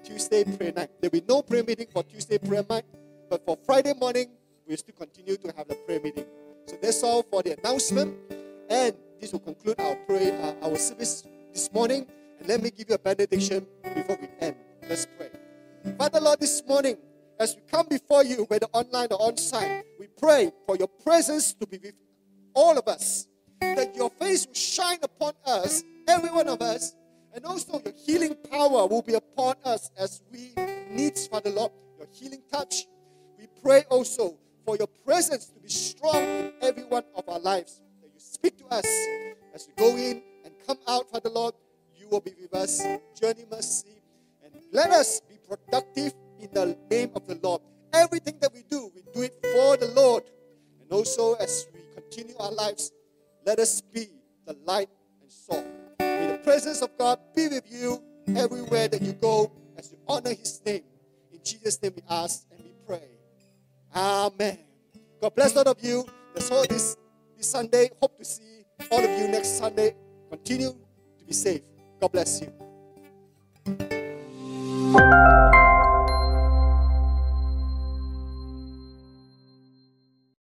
Tuesday prayer night. There will be no prayer meeting for Tuesday prayer night, but for Friday morning, we'll still continue to have the prayer meeting. So that's all for the announcement, and this will conclude our prayer, uh, our service this morning. And let me give you a benediction before we end. Let's pray. Father Lord, this morning, as we come before you, whether online or on site, we pray for your presence to be with all of us. That your face will shine upon us, every one of us, and also your healing power will be upon us as we need, Father Lord, your healing touch. We pray also for your presence to be strong in every one of our lives. That you speak to us as we go in and come out, Father Lord. You will be with us. Journey mercy. And let us be productive in the name of the Lord. Everything that we do, we do it for the Lord. And also as we continue our lives, let us be the light and salt. May the presence of God be with you everywhere that you go as you honor His name. In Jesus' name we ask and we pray. Amen. God bless all of you. That's all this, this Sunday. Hope to see all of you next Sunday. Continue to be safe. God bless you.